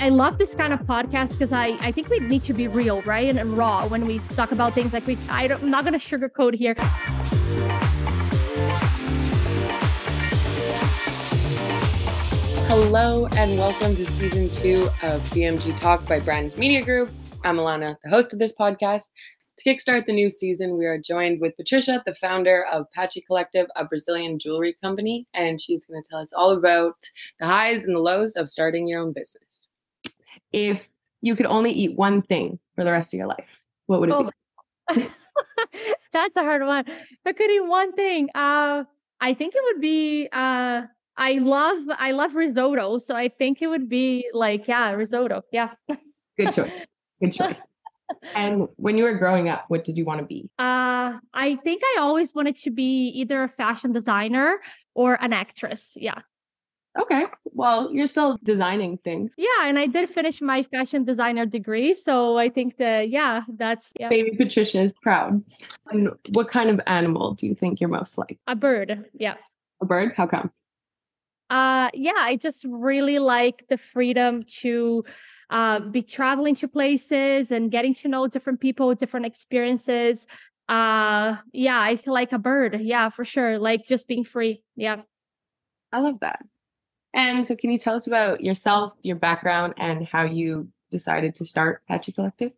I love this kind of podcast because I, I think we need to be real, right? And, and raw when we talk about things like we, I I'm not going to sugarcoat here. Hello and welcome to season two of BMG Talk by Brands Media Group. I'm Alana, the host of this podcast. To kickstart the new season, we are joined with Patricia, the founder of Patchi Collective, a Brazilian jewelry company, and she's going to tell us all about the highs and the lows of starting your own business. If you could only eat one thing for the rest of your life, what would it Oh be? That's a hard one. If I could eat one thing, uh, I think it would be. Uh, I love I love risotto, so I think it would be like yeah, risotto. Yeah. Good choice. Good choice. And when you were growing up, what did you want to be? Uh, I think I always wanted to be either a fashion designer or an actress. Yeah. Okay. Well, you're still designing things. Yeah, and I did finish my fashion designer degree, so I think that yeah, that's yeah, Baby Patricia is proud. And what kind of animal do you think you're most like? a bird. Yeah. A bird? How come? Uh yeah, I just really like the freedom to uh, be traveling to places and getting to know different people, different experiences. Uh yeah, I feel like a bird. Yeah, for sure. Like just being free. Yeah. I love that. And so, can you tell us about yourself, your background, and how you decided to start Patchi Collective?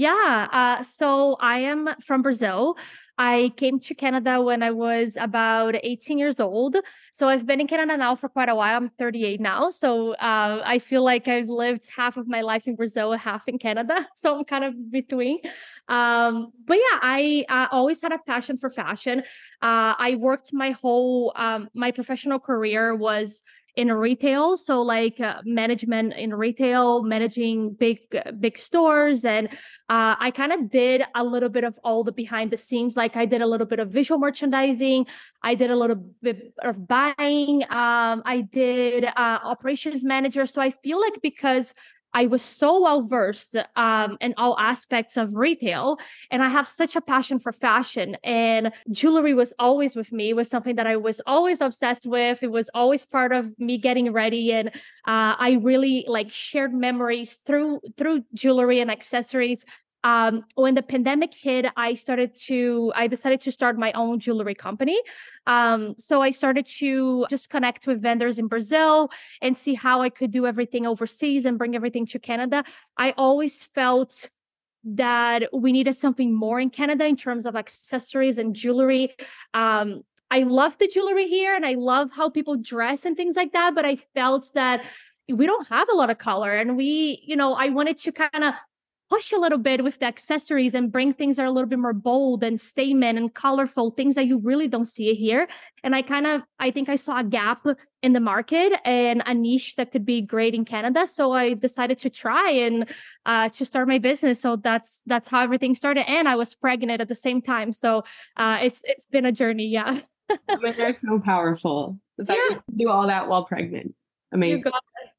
Yeah. Uh, so I am from Brazil. I came to Canada when I was about 18 years old. So I've been in Canada now for quite a while. I'm 38 now. So uh, I feel like I've lived half of my life in Brazil, half in Canada. So I'm kind of between. Um, but yeah, I uh, always had a passion for fashion. Uh, I worked my whole, um, my professional career was in retail so like uh, management in retail managing big uh, big stores and uh, i kind of did a little bit of all the behind the scenes like i did a little bit of visual merchandising i did a little bit of buying um, i did uh, operations manager so i feel like because I was so well versed um, in all aspects of retail, and I have such a passion for fashion. And jewelry was always with me. It was something that I was always obsessed with. It was always part of me getting ready, and uh, I really like shared memories through through jewelry and accessories um, when the pandemic hit, I started to, I decided to start my own jewelry company. Um, so I started to just connect with vendors in Brazil and see how I could do everything overseas and bring everything to Canada. I always felt that we needed something more in Canada in terms of accessories and jewelry. Um, I love the jewelry here and I love how people dress and things like that, but I felt that we don't have a lot of color and we, you know, I wanted to kind of push a little bit with the accessories and bring things that are a little bit more bold and statement and colorful things that you really don't see here. And i kind of i think i saw a gap in the market and a niche that could be great in canada. So i decided to try and uh, to start my business. So that's that's how everything started. And i was pregnant at the same time. So uh, it's it's been a journey. Yeah. Women are so powerful. The fact Yeah. that you do all that while pregnant. Amazing.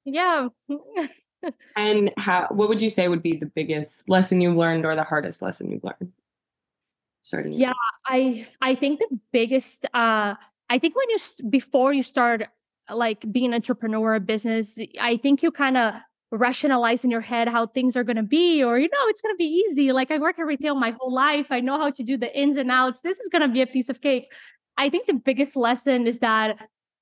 yeah And how, what would you say would be the biggest lesson you've learned or the hardest lesson you've learned? Starting. Yeah. I I think the biggest uh I think when you before you start like being an entrepreneur business, I think you kind of rationalize in your head how things are going to be or you know it's going to be easy like i work in retail my whole life i know how to do the ins and outs this is going to be a piece of cake i think the biggest lesson is that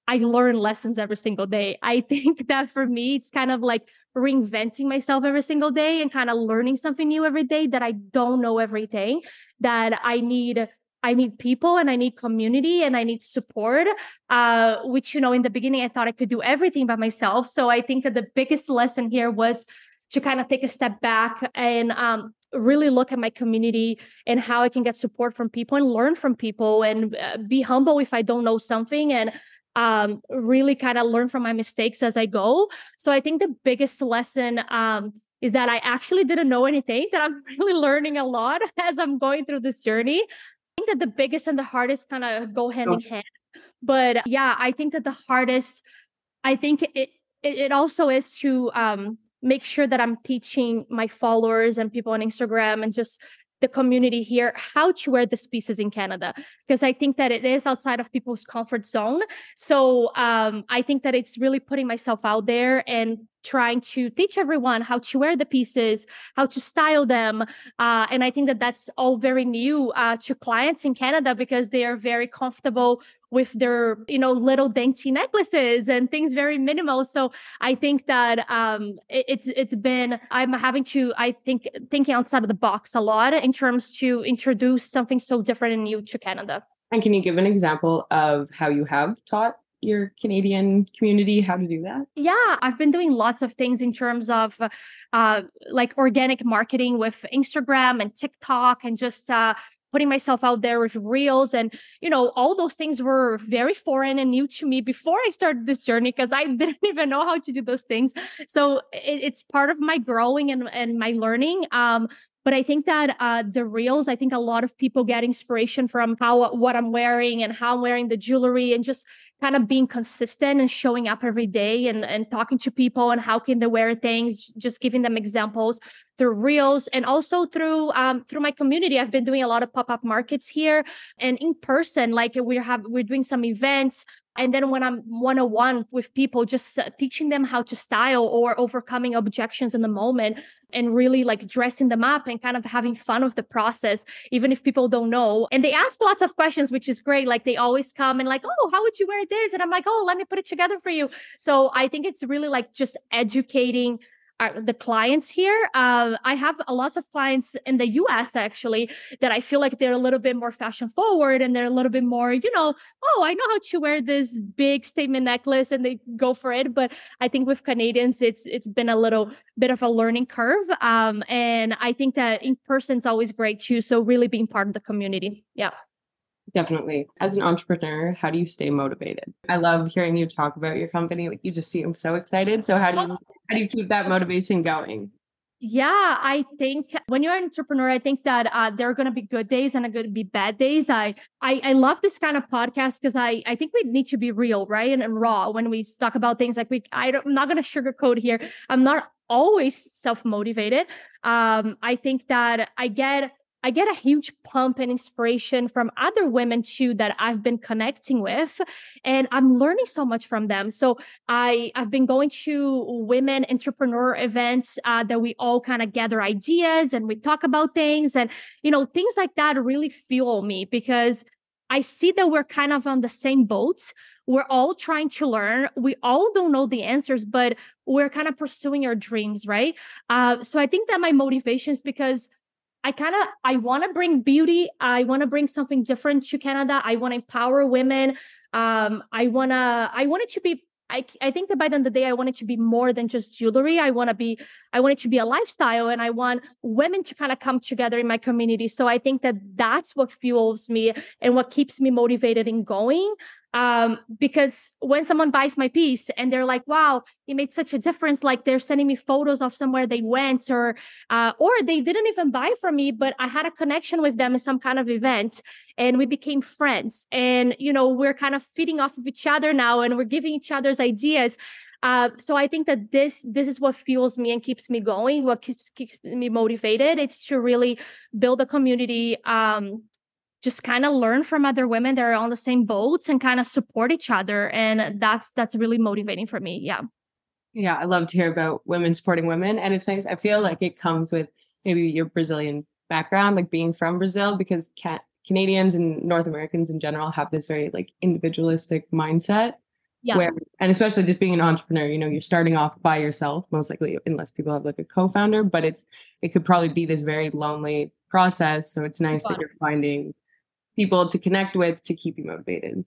i learn lessons every single day i think that for me it's kind of like reinventing myself every single day and kind of learning something new every day that i don't know everything that i need I need people and I need community and I need support. Uh, which, you know, in the beginning, I thought I could do everything by myself. So I think that the biggest lesson here was to kind of take a step back and um, really look at my community and how I can get support from people and learn from people and uh, be humble if I don't know something and um, really kind of learn from my mistakes as I go. So I think the biggest lesson um, is that I actually didn't know anything, that I'm really learning a lot as I'm going through this journey. I think that the biggest and the hardest kind of go hand in hand. But yeah, I think that the hardest, I think it it, also is to um, make sure that I'm teaching my followers and people on Instagram and just the community here how to wear these pieces in Canada because I think that it is outside of people's comfort zone. So um, I think that it's really putting myself out there and trying to teach everyone how to wear the pieces, how to style them. Uh, and I think that that's all very new uh, to clients in Canada because they are very comfortable with their, you know, little dainty necklaces and things very minimal. So I think that um, it, it's it's been I'm having to I think thinking outside of the box a lot in terms to introduce something so different and new to Canada. And can you give an example of how you have taught your Canadian community how to do that? Yeah, I've been doing lots of things in terms of uh, like organic marketing with Instagram and TikTok and just uh, putting myself out there with reels and you know all those things were very foreign and new to me before i started this journey because i didn't even know how to do those things so it, it's part of my growing and, and my learning um, but I think that uh, the reels, I think a lot of people get inspiration from how what I'm wearing and how I'm wearing the jewelry and just kind of being consistent and showing up every day and, and talking to people and how can they wear things, just giving them examples through reels and also through um, through my community. I've been doing a lot of pop-up markets here and in person, like we have we're doing some events and then when i'm one-on-one with people just uh, teaching them how to style or overcoming objections in the moment and really like dressing them up and kind of having fun with the process even if people don't know. And they ask lots of questions which is great. Like they always come and like oh how would you wear this? And i'm like oh let me put it together for you. So i think it's really like just educating the clients here. Uh, I have a lots of clients in the US actually that I feel like they're a little bit more fashion forward and they're a little bit more, you know, oh, I know how to wear this big statement necklace and they go for it. But I think with Canadians, it's it's been a little bit of a learning curve. Um, and I think that in person is always great too. So really being part of the community. Yeah. Definitely. As an entrepreneur, how do you stay motivated? I love hearing you talk about your company. Like you just seem so excited. So how do you how do you keep that motivation going? Yeah, I think when you're an entrepreneur, I think that uh, there are going to be good days and are going to be bad days. I, I, I love this kind of podcast because I, I think we need to be real, right, and, and raw when we talk about things. Like we, I I'm not going to sugarcoat here. I'm not always self motivated. Um, I think that I get I get a huge pump and inspiration from other women too that I've been connecting with and I'm learning so much from them. So I I've been going to women entrepreneur events uh, that we all kind of gather ideas and we talk about things and you know things like that really fuel me because I see that we're kind of on the same boat. We're all trying to learn. We all don't know the answers, but we're kind of pursuing our dreams, right? Uh, so I think that my motivation is because I kind of I want to bring beauty. I want to bring something different to Canada. I want to empower women. Um, I wanna I want it to be. I, I think that by the end of the day, I want it to be more than just jewelry. I want to be, I want it to be a lifestyle and I want women to kind of come together in my community. So I think that that's what fuels me and what keeps me motivated in going um because when someone buys my piece and they're like wow it made such a difference like they're sending me photos of somewhere they went or uh, or they didn't even buy from me but i had a connection with them in some kind of event and we became friends and you know we're kind of feeding off of each other now and we're giving each other's ideas uh, so I think that this this is what fuels me and keeps me going. What keeps keeps me motivated. It's to really build a community um, just kind of learn from other women that are on the same boats and kind of support each other and that's that's really motivating for me yeah yeah i love to hear about women supporting women and it's nice i feel like it comes with maybe your brazilian background like being from brazil because ca- canadians and north americans in general have this very like individualistic mindset yeah. where and especially just being an entrepreneur you know you're starting off by yourself most likely unless people have like a co-founder but it's it could probably be this very lonely process so it's nice that you're finding people to connect with to keep you motivated.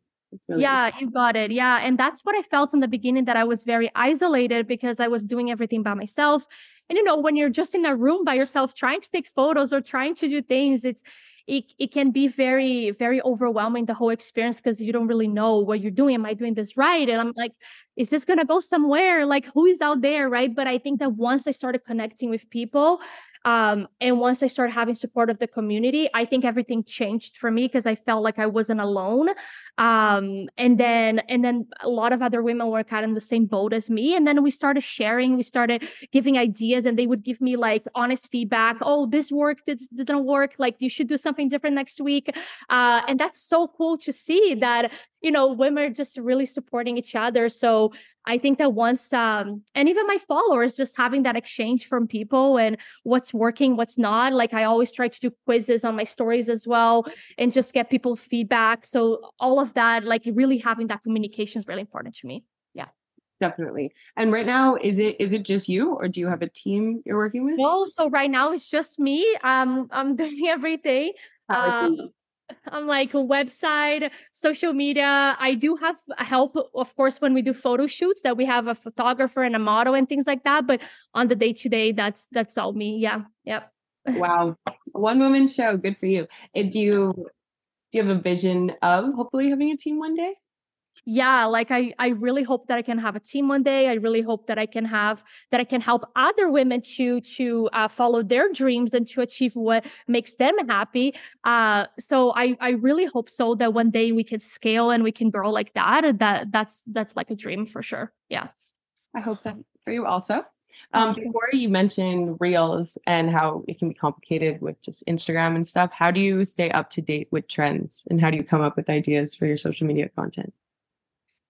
Really yeah, you got it. Yeah. And that's what I felt in the beginning that I was very isolated because I was doing everything by myself. And you know, when you're just in a room by yourself trying to take photos or trying to do things, it's it, it can be very, very overwhelming, the whole experience, because you don't really know what you're doing. Am I doing this right? And I'm like, is this gonna go somewhere? Like who is out there? Right. But I think that once I started connecting with people, Um, and once I started having support of the community, I think everything changed for me because I felt like I wasn't alone. Um, and then and then a lot of other women were kind of in the same boat as me. And then we started sharing, we started giving ideas, and they would give me like honest feedback. Oh, this worked, this didn't work. Like you should do something different next week. Uh, and that's so cool to see that you know women are just really supporting each other so i think that once um and even my followers just having that exchange from people and what's working what's not like i always try to do quizzes on my stories as well and just get people feedback. So all of that like really having that communication is really important to me. Yeah. Definitely. And right now is it is it just you or do you have a team you're working with? No so right now it's just me. Um i'm doing everything. Um, I'm like a website, social media. I do have help, of course, when we do photo shoots that we have a photographer and a model and things like that. But on the day to day, that's that's all me. Yeah. Yep. wow. One woman show. Good for you. Do you do you have a vision of hopefully having a team one day? Yeah like i i really hope that i can have a team one day i really hope that i can have that i can help other women to to uh, follow their dreams and to achieve what makes them happy uh so i i really hope so that one day we can scale and we can grow like that that that's that's like a dream for sure yeah. I hope that for you also. Um, before you mentioned reels and how it can be complicated with just Instagram and stuff, how do you stay up to date with trends and how do you come up with ideas for your social media content?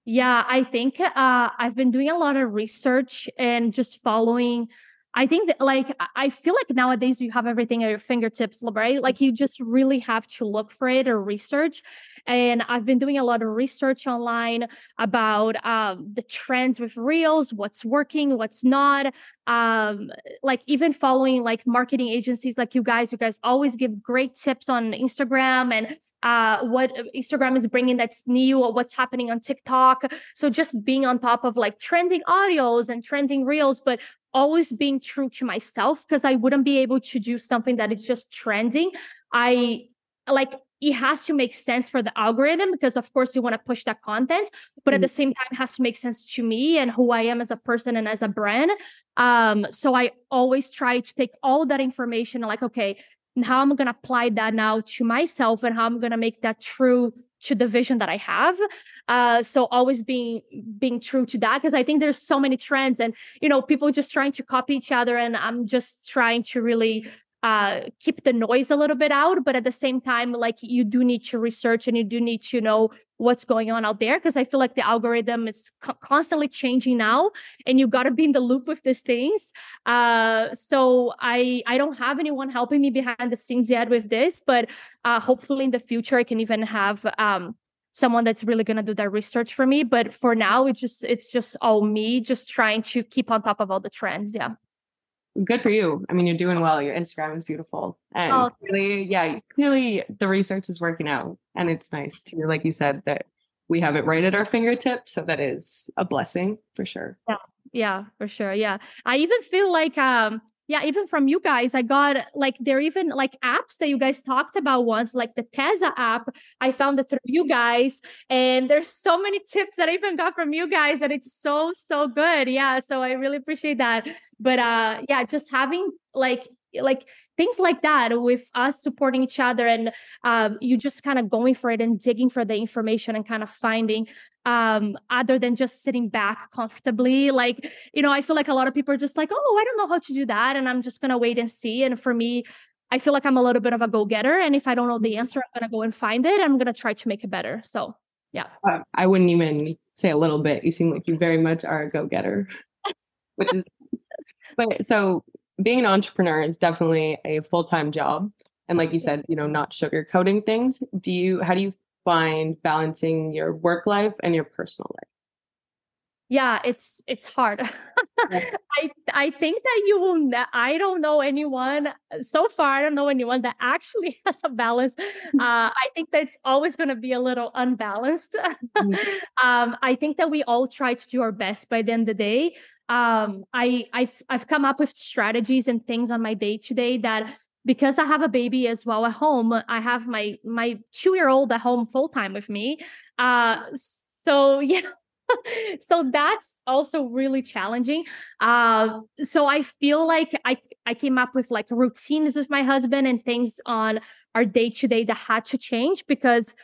Yeah, I think uh, I've been doing a lot of research and just following. I think that, like, I feel like nowadays you have everything at your fingertips, right? Like, you just really have to look for it or research. And I've been doing a lot of research online about um, the trends with reels, what's working, what's not. Um, like, even following like marketing agencies like you guys, you guys always give great tips on Instagram and uh, what Instagram is bringing that's new or what's happening on TikTok. So just being on top of like trending audios and trending reels, but always being true to myself because I wouldn't be able to do something that is just trending. I like it has to make sense for the algorithm because of course you want to push that content but at the mm. same time it has to make sense to me and who i am as a person and as a brand um so i always try to take all that information like okay and how I'm going to apply that now to myself and how I'm going to make that true to the vision that I have. Uh, so always being being true to that because I think there's so many trends and you know people just trying to copy each other and I'm just trying to really uh, keep the noise a little bit out but at the same time like you do need to research and you do need to know what's going on out there because i feel like the algorithm is co- constantly changing now and you got to be in the loop with these things. Uh, so i i don't have anyone helping me behind the scenes yet with this but uh, hopefully in the future i can even have um, someone that's really going to do that research for me but for now it's just it's just all me just trying to keep on top of all the trends yeah good for you. I mean, you're doing well. Your Instagram is beautiful. And oh. clearly, yeah, clearly the research is working out. And it's nice to, like you said, that we have it right at our fingertips. So that is a blessing for sure. Yeah. Yeah, for sure. Yeah. I even feel like um yeah, even from you guys, I got like there are even like apps that you guys talked about once, like the Tezza app. I found it through you guys, and there's so many tips that I even got from you guys that it's so so good. Yeah, so I really appreciate that. But uh, yeah, just having like like things like that with us supporting each other and um, you just kind of going for it and digging for the information and kind of finding um, other than just sitting back comfortably like you know i feel like a lot of people are just like oh i don't know how to do that and i'm just gonna wait and see and for me i feel like i'm a little bit of a go-getter and if i don't know the answer i'm gonna go and find it i'm gonna try to make it better so yeah. Uh, i wouldn't even say a little bit you seem like you very much are a go-getter which is but so being an entrepreneur is definitely a full-time job and like you said you know not sugarcoating things do you how do you find balancing your work life and your personal life? Yeah it's it's hard. I i think that you will ne- i don't know anyone so far i don't know anyone that actually has a balance. Uh, i think that it's always going to be a little unbalanced. Mm-hmm. um, i think that we all try to do our best by the end of the day. Um, I I've I've come up with strategies and things on my day to day that because I have a baby as well at home, I have my my two year old at home full time with me. Uh, so yeah. so that's also really challenging. Uh, so I feel like I I came up with like routines with my husband and things on our day to day that had to change because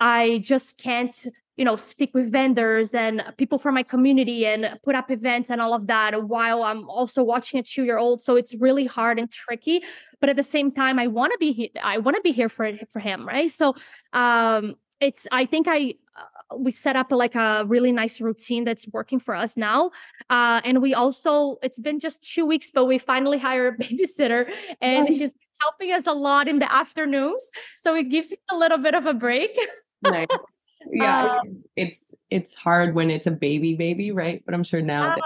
I just can't you know speak with vendors and people from my community and put up events and all of that while i'm also watching a two year old. So it's really hard and tricky but at the same time i want to be here i want to be here for for him right? So um it's i think i uh, we set up like a really nice routine that's working for us now. Uh and we also it's been just two weeks but we finally hired a babysitter and nice. she's helping us a lot in the afternoons. So it gives me a little bit of a break. Nice yeah um, it's it's hard when it's a baby baby right? But i'm sure now that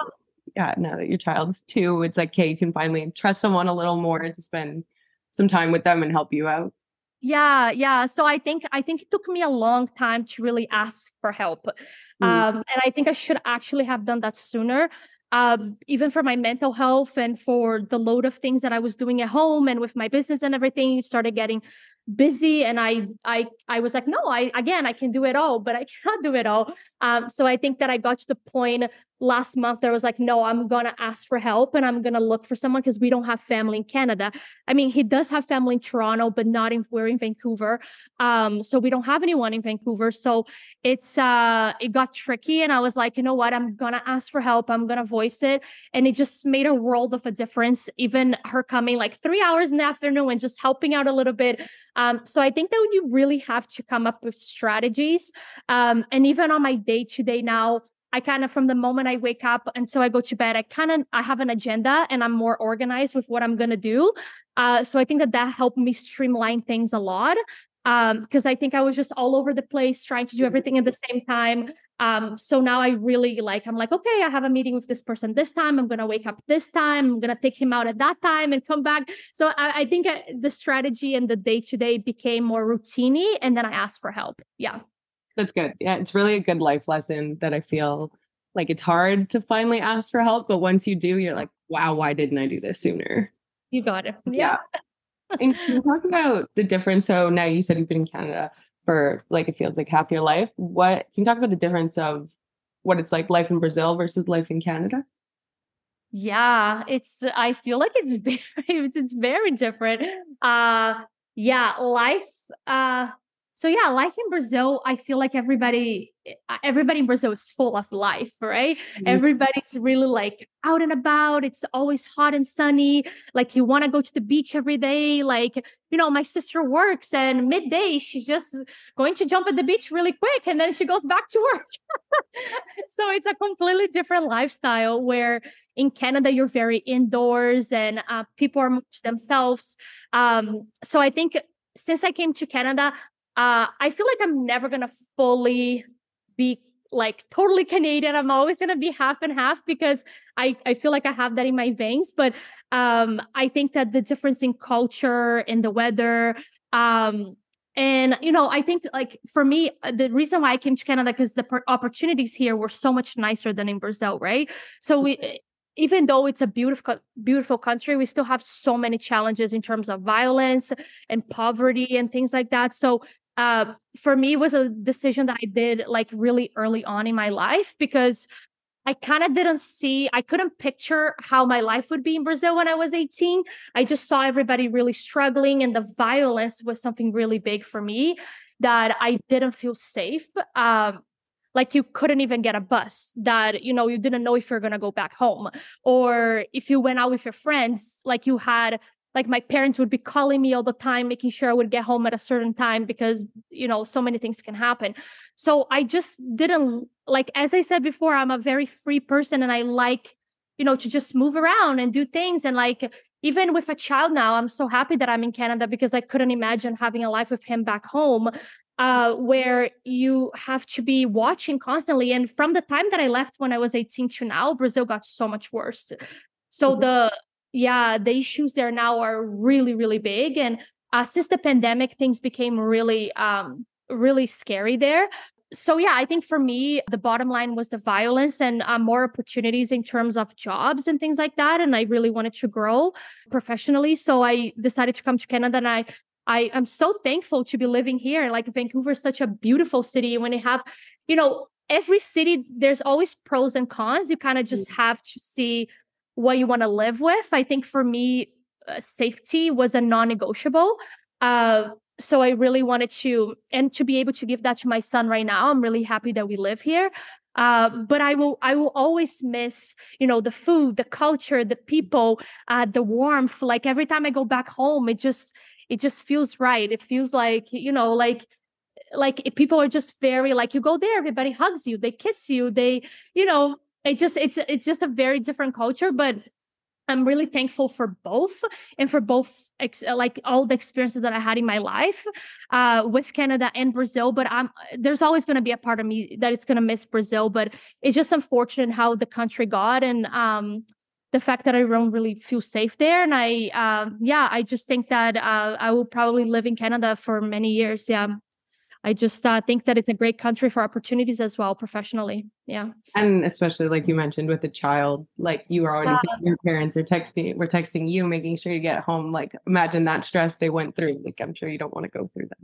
yeah now that your child's two it's like okay you can finally trust someone a little more to spend some time with them and help you out. Yeah yeah. So i think i think it took me a long time to really ask for help. Mm. um and i think i should actually have done that sooner um, even for my mental health and for the load of things that I was doing at home and with my business and everything, it started getting busy and i i i was like no i again i can do it all but i cannot do it all. Um so i think that i got to the point last month there was like no i'm gonna ask for help and i'm gonna look for someone because we don't have family in canada. I mean he does have family in toronto but not in we're in vancouver um so we don't have anyone in vancouver so it's uh it got tricky and i was like you know what? I'm gonna ask for help. I'm gonna voice it. And it just made a world of a difference even her coming like three hours in the afternoon and just helping out a little bit um so i think that you really have to come up with strategies um and even on my day to day now I kind of from the moment I wake up until I go to bed, I kind of I have an agenda and I'm more organized with what I'm gonna do. Uh, so I think that that helped me streamline things a lot because um, I think I was just all over the place trying to do everything at the same time. Um, so now I really like I'm like okay, I have a meeting with this person this time. I'm gonna wake up this time. I'm gonna take him out at that time and come back. So I, I think uh, the strategy and the day to day became more routiney, and then I asked for help. Yeah. That's good. Yeah, it's really a good life lesson that I feel like it's hard to finally ask for help, but once you do, you're like, wow, why didn't I do this sooner? You got it. Yeah. and can you talk about the difference? So now you said you've been in Canada for like it feels like half your life. What can you talk about the difference of what it's like life in Brazil versus life in Canada? Yeah, it's I feel like it's very it's very different. Uh yeah, life uh so yeah life in brazil i feel like everybody eh, everybody in brazil is full of life right? Mm-hmm. everybody's really like out and about it's always hot and sunny like you want to go to the beach every day like you know my sister works and midday she's just going to jump at the beach really quick and then she goes back to work. So it's a completely different lifestyle where in canada you're very indoors and uh, people are themselves. Um, so i think since I came to Canada, uh, I feel like I'm never gonna fully be like totally Canadian. I'm always gonna be half and half because I I feel like I have that in my veins. But um, I think that the difference in culture and the weather, um, and you know, I think like for me, uh, the reason why I came to Canada because the opportunities here were so much nicer than in Brazil, right? So we even though it's a beautiful beautiful country we still have so many challenges in terms of violence and poverty and things like that so uh, for me was a decision that I did like really early on in my life because I kind of didn't see, I couldn't picture how my life would be in Brazil when I was 18. I just saw everybody really struggling, and the violence was something really big for me that I didn't feel safe. Um, like you couldn't even get a bus that you know you didn't know if you're going to go back home or if you went out with your friends like you had like my parents would be calling me all the time making sure i would get home at a certain time because you know so many things can happen. So i just didn't like as i said before i'm a very free person and i like you know to just move around and do things. And like even with a child now i'm so happy that i'm in canada because i couldn't imagine having a life with him back home uh, where you have to be watching constantly. And from the time that i left when i was 18 to now brazil got so much worse. So mm-hmm. the yeah, the issues there now are really, really big. And uh, since the pandemic, things became really, um, really scary there. So yeah, I think for me, the bottom line was the violence and uh, more opportunities in terms of jobs and things like that. And I really wanted to grow professionally, so I decided to come to Canada. And I, I am so thankful to be living here. Like Vancouver is such a beautiful city. When you have, you know, every city there's always pros and cons. You kind of just Mm-hmm. have to see what you want to live with. I think for me, uh, safety was a non-negotiable. Uh, so I really wanted to, and to be able to give that to my son right now. I'm really happy that we live here. Uh, but I will, I will always miss, you know, the food, the culture, the people, uh, the warmth. Like every time I go back home, it just, it just feels right. It feels like, you know, like like people are just very like you go there everybody hugs you they kiss you they you know it just it's it's just a very different culture but i'm really thankful for both and for both ex- like all the experiences that i had in my life uh with canada and brazil but i'm there's always going to be a part of me that it's going to miss brazil but it's just unfortunate how the country got and um the fact that I don't really feel safe there. And I, uh, yeah, I just think that uh, I will probably live in Canada for many years. Yeah. I just uh, think that it's a great country for opportunities as well professionally. Yeah. And especially like you mentioned with a child, like you are already saying your parents are texting, we're texting you, making sure you get home. Like imagine that stress they went through. Like I'm sure you don't want to go through that.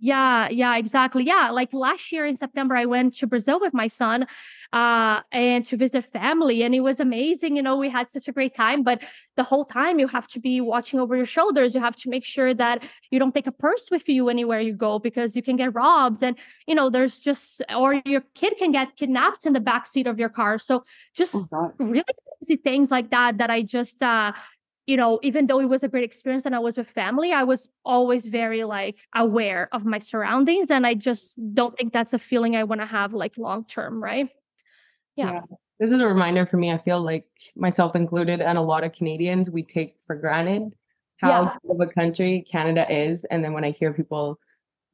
Yeah, yeah, exactly. Yeah, like last year in September, I went to Brazil with my son uh, and to visit family, and it was amazing. You know, we had such a great time, but the whole time you have to be watching over your shoulders. You have to make sure that you don't take a purse with you anywhere you go because you can get robbed, and you know, there's just or your kid can get kidnapped in the back seat of your car. So just Oh, really crazy things like that that I just uh you know, even though it was a great experience and I was with family, I was always very like aware of my surroundings. And I just don't think that's a feeling I want to have like long term, right? Yeah. Yeah. This is a reminder for me. I feel like myself included and a lot of Canadians, we take for granted how Yeah. of a country Canada is. And then when I hear people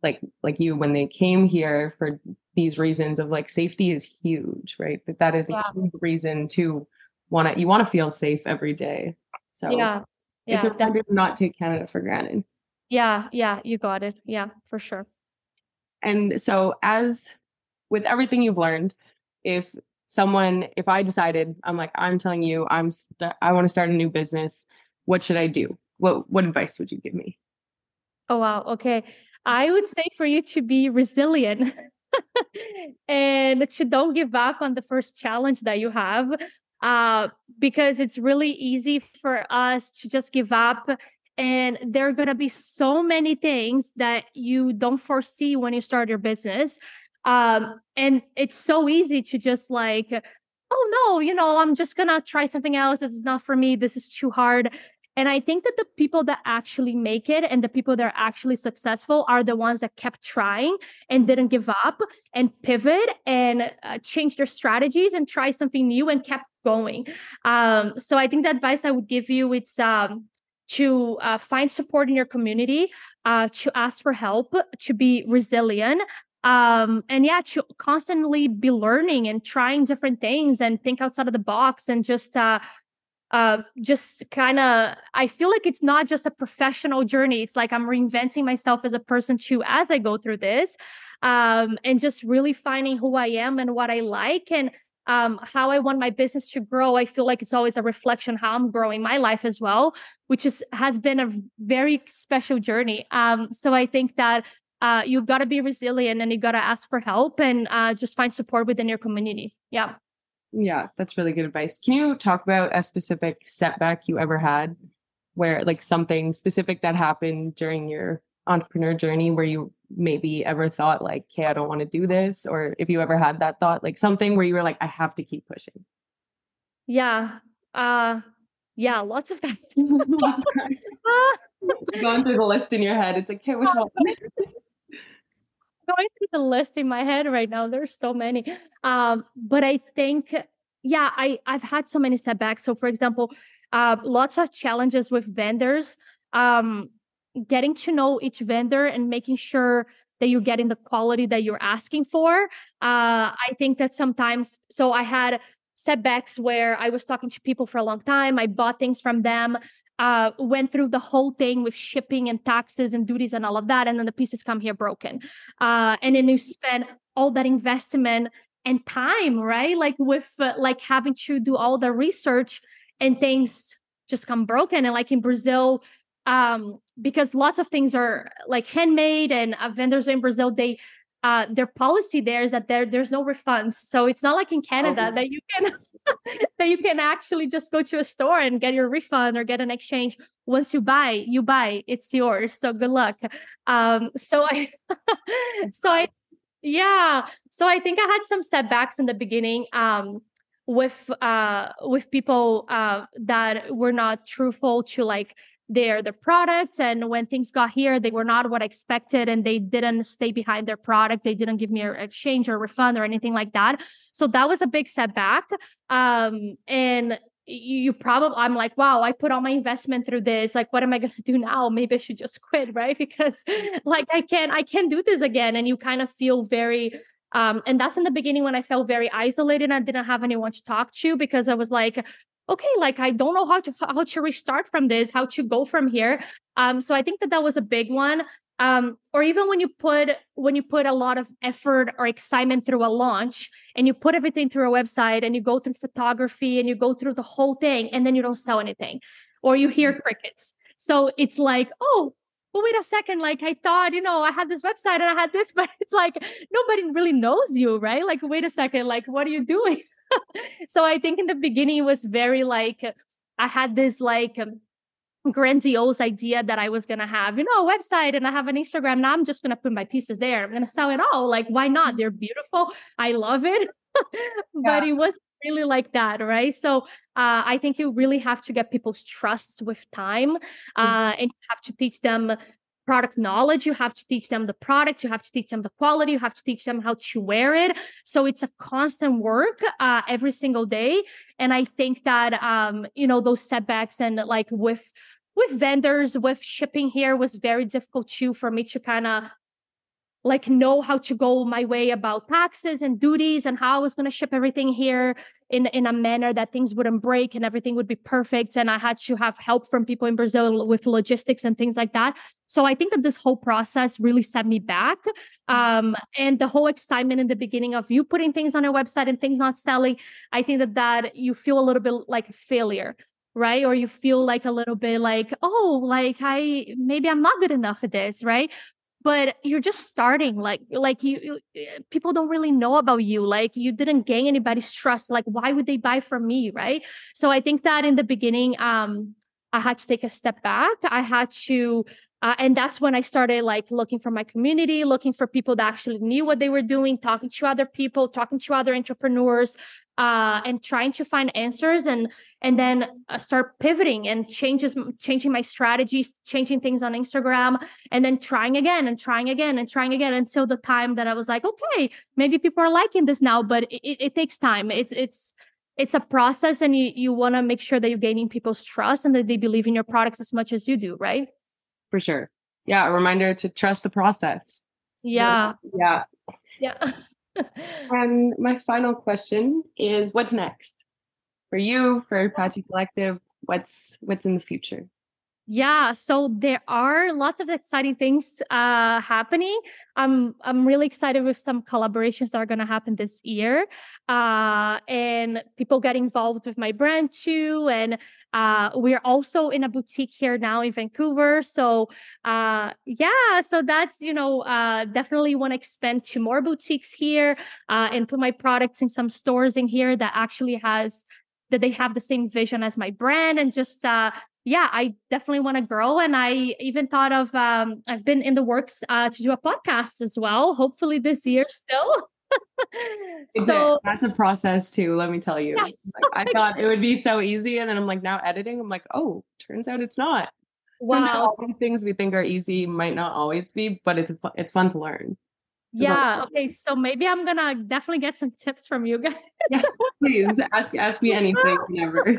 like like you when they came here for these reasons of like safety is huge, right? That that is a Yeah. huge reason to want to you want to feel safe every day. So Yeah. Yeah. it's def- reminder to not take Canada for granted. yeah. Yeah. You got it. Yeah, for sure. And so, as with everything you've learned, if someone, if I decided, I'm like, I'm telling you, I'm, st- I want to start a new business. What should I do? What What advice would you give me? Oh, wow. Okay. I would say for you to be resilient and to don't give up on the first challenge that you have. Uh, because it's really easy for us to just give up. And there are going to be so many things that you don't foresee when you start your business. Um, and it's so easy to just like, oh no, you know, I'm just going to try something else. This is not for me. This is too hard. And I think that the people that actually make it and the people that are actually successful are the ones that kept trying and didn't give up and pivot and uh, change their strategies and try something new and kept going. Um, so I think the advice I would give you it's um, to uh, find support in your community, uh, to ask for help, to be resilient. Um, and yeah, to constantly be learning and trying different things and think outside of the box and just uh, uh just kind of i feel like it's not just a professional journey it's like i'm reinventing myself as a person too as i go through this um and just really finding who i am and what i like and um how i want my business to grow i feel like it's always a reflection how i'm growing my life as well which is has been a very special journey. Um so i think that uh you've got to be resilient and you got to ask for help and uh just find support within your community. Yeah. Yeah, that's really good advice. Can you talk about a specific setback you ever had where like something specific that happened during your entrepreneur journey where you maybe ever thought like, okay, I don't want to do this? Or if you ever had that thought, like something where you were like, I have to keep pushing. yeah uh yeah lots of times It's going through the list in your head. It's like, okay, which one? going through the list in my head right now there's so many um but i think yeah i i've had so many setbacks so for example uh lots of challenges with vendors um getting to know each vendor and making sure that you're getting the quality that you're asking for uh i think that sometimes so i had setbacks where i was talking to people for a long time i bought things from them uh, went through the whole thing with shipping and taxes and duties and all of that, and then the pieces come here broken. Uh, and then you spend all that investment and time, right? Like with uh, like having to do all the research and things just come broken. And like in Brazil, um, because lots of things are like handmade and uh, vendors in Brazil, they uh, their policy there is that there there's no refunds. So it's not like in Canada that you can that you can actually just go to a store and get your refund or get an exchange. Once you buy, you buy, it's yours. So good luck. Um, so I so I yeah. So I think I had some setbacks in the beginning. Um with uh with people uh that were not truthful to like their the product and when things got here they were not what i expected and they didn't stay behind their product. They didn't give me an exchange or refund or anything like that. So that was a big setback. Um and you, you probably i'm like wow i put all my investment through this. Like what am i going to do now? Maybe i should just quit right? Because like i can't i can't do this again. And you kind of feel very um, and that's in the beginning when I felt very isolated. I didn't have anyone to talk to because I was like, okay, like I don't know how to how to restart from this, how to go from here. Um, so I think that that was a big one. Um, or even when you put when you put a lot of effort or excitement through a launch and you put everything through a website and you go through photography and you go through the whole thing and then you don't sell anything or you hear crickets. So it's like, oh, well, wait a second. Like I thought, you know, I had this website and I had this, but it's like nobody really knows you, right? Like, wait a second, like, what are you doing? so I think in the beginning it was very like I had this like um, grandiose idea that I was gonna have, you know, a website and I have an Instagram. Now I'm just gonna put my pieces there. I'm gonna sell it all. Like, why not? They're beautiful. I love it. but Yeah. it was really like that, right? So uh, I think you really have to get people's trusts with time, uh, and you have to teach them product knowledge. You have to teach them the product. You have to teach them the quality. You have to teach them how to wear it. So it's a constant work uh, every single day. And I think that um, you know those setbacks and like with with vendors with shipping here was very difficult too for me to kind of like know how to go my way about taxes and duties and how I was going to ship everything here in in a manner that things wouldn't break and everything would be perfect and I had to have help from people in Brazil with logistics and things like that. So I think that this whole process really set me back. Um, and the whole excitement in the beginning of you putting things on your website and things not selling, I think that that you feel a little bit like failure right or you feel like a little bit like oh like i maybe i'm not good enough at this right but you're just starting like like you, you eh, people don't really know about you like you didn't gain anybody's trust like why would they buy from me right? So i think that in the beginning um i had to take a step back. I had to uh, and that's when i started like looking for my community looking for people that actually knew what they were doing talking to other people talking to other entrepreneurs uh, and trying to find answers and and then uh, start pivoting and changes changing my strategies changing things on instagram and then trying again and trying again and trying again until the time that i was like okay maybe people are liking this now but it, it, it takes time. It's it's it's a process and you you want to make sure that you're gaining people's trust and that they believe in your products as much as you do right for sure. Yeah, a reminder to trust the process. yeah Yeah. yeah And um, my final question is what's next? For you, for Patchi Collective, what's what's in the future? Yeah, so there are lots of exciting things uh, happening. I'm I'm really excited with some collaborations that are going to happen this year, uh, and people get involved with my brand too. And uh, we're also in a boutique here now in Vancouver. So uh, yeah, so that's you know uh, definitely want to expand to more boutiques here uh, and put my products in some stores in here that actually has that they have the same vision as my brand and just uh, yeah, I definitely want to grow. And I even thought of, um, I've been in the works uh, to do a podcast as well, hopefully this year still. So that's a process too, let me tell you. Yeah. Like, I thought it would be so easy. And then I'm like, now editing, I'm like, oh, turns out it's not. Wow. all these things we think are easy might not always be, but it's it's fun to learn. Yeah. Okay. So maybe I'm to definitely get some tips from you guys. Yes, please ask ask me anything whenever.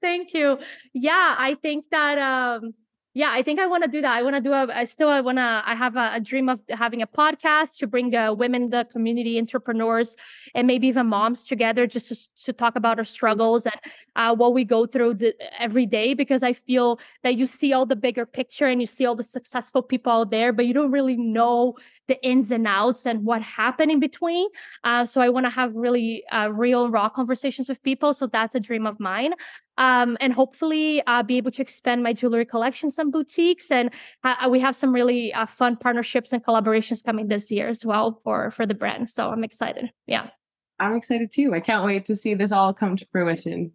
Thank you. Yeah, I think that um yeah, I think I want to do that. I want to do a I still I want to I have a, a dream of having a podcast to bring uh, women the community entrepreneurs and maybe even moms together just to, to talk about our struggles and uh, what we go through the, every day because I feel that you see all the bigger picture and you see all the successful people out there but you don't really know the ins and outs and what happened in between. Uh, so I want to have really uh, real raw conversations with people. So that's a dream of mine. Um, and hopefully uh, be able to expand my jewelry collection, some boutiques, and uh, we have some really uh, fun partnerships and collaborations coming this year as well for for the brand. So I'm excited. Yeah, I'm excited too. I can't wait to see this all come to fruition.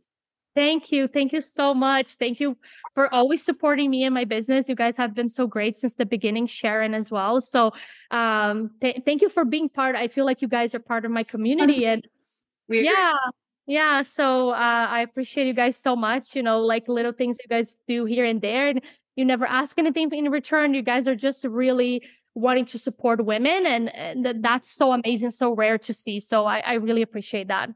Thank you. Thank you so much. Thank you for always supporting me and my business. You guys have been so great since the beginning, Sharon as well. So um th- thank you for being part. I feel like you guys are part of my community and yeah. Yeah, so uh, I appreciate you guys so much. You know, like little things you guys do here and there, and you never ask anything in return. You guys are just really wanting to support women, and, and that's so amazing, so rare to see. So I, I really appreciate that.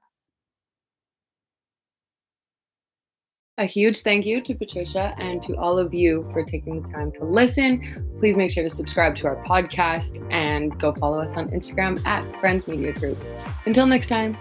A huge thank you to Patricia and to all of you for taking the time to listen. Please make sure to subscribe to our podcast and go follow us on Instagram at Brands Media Group. Until next time.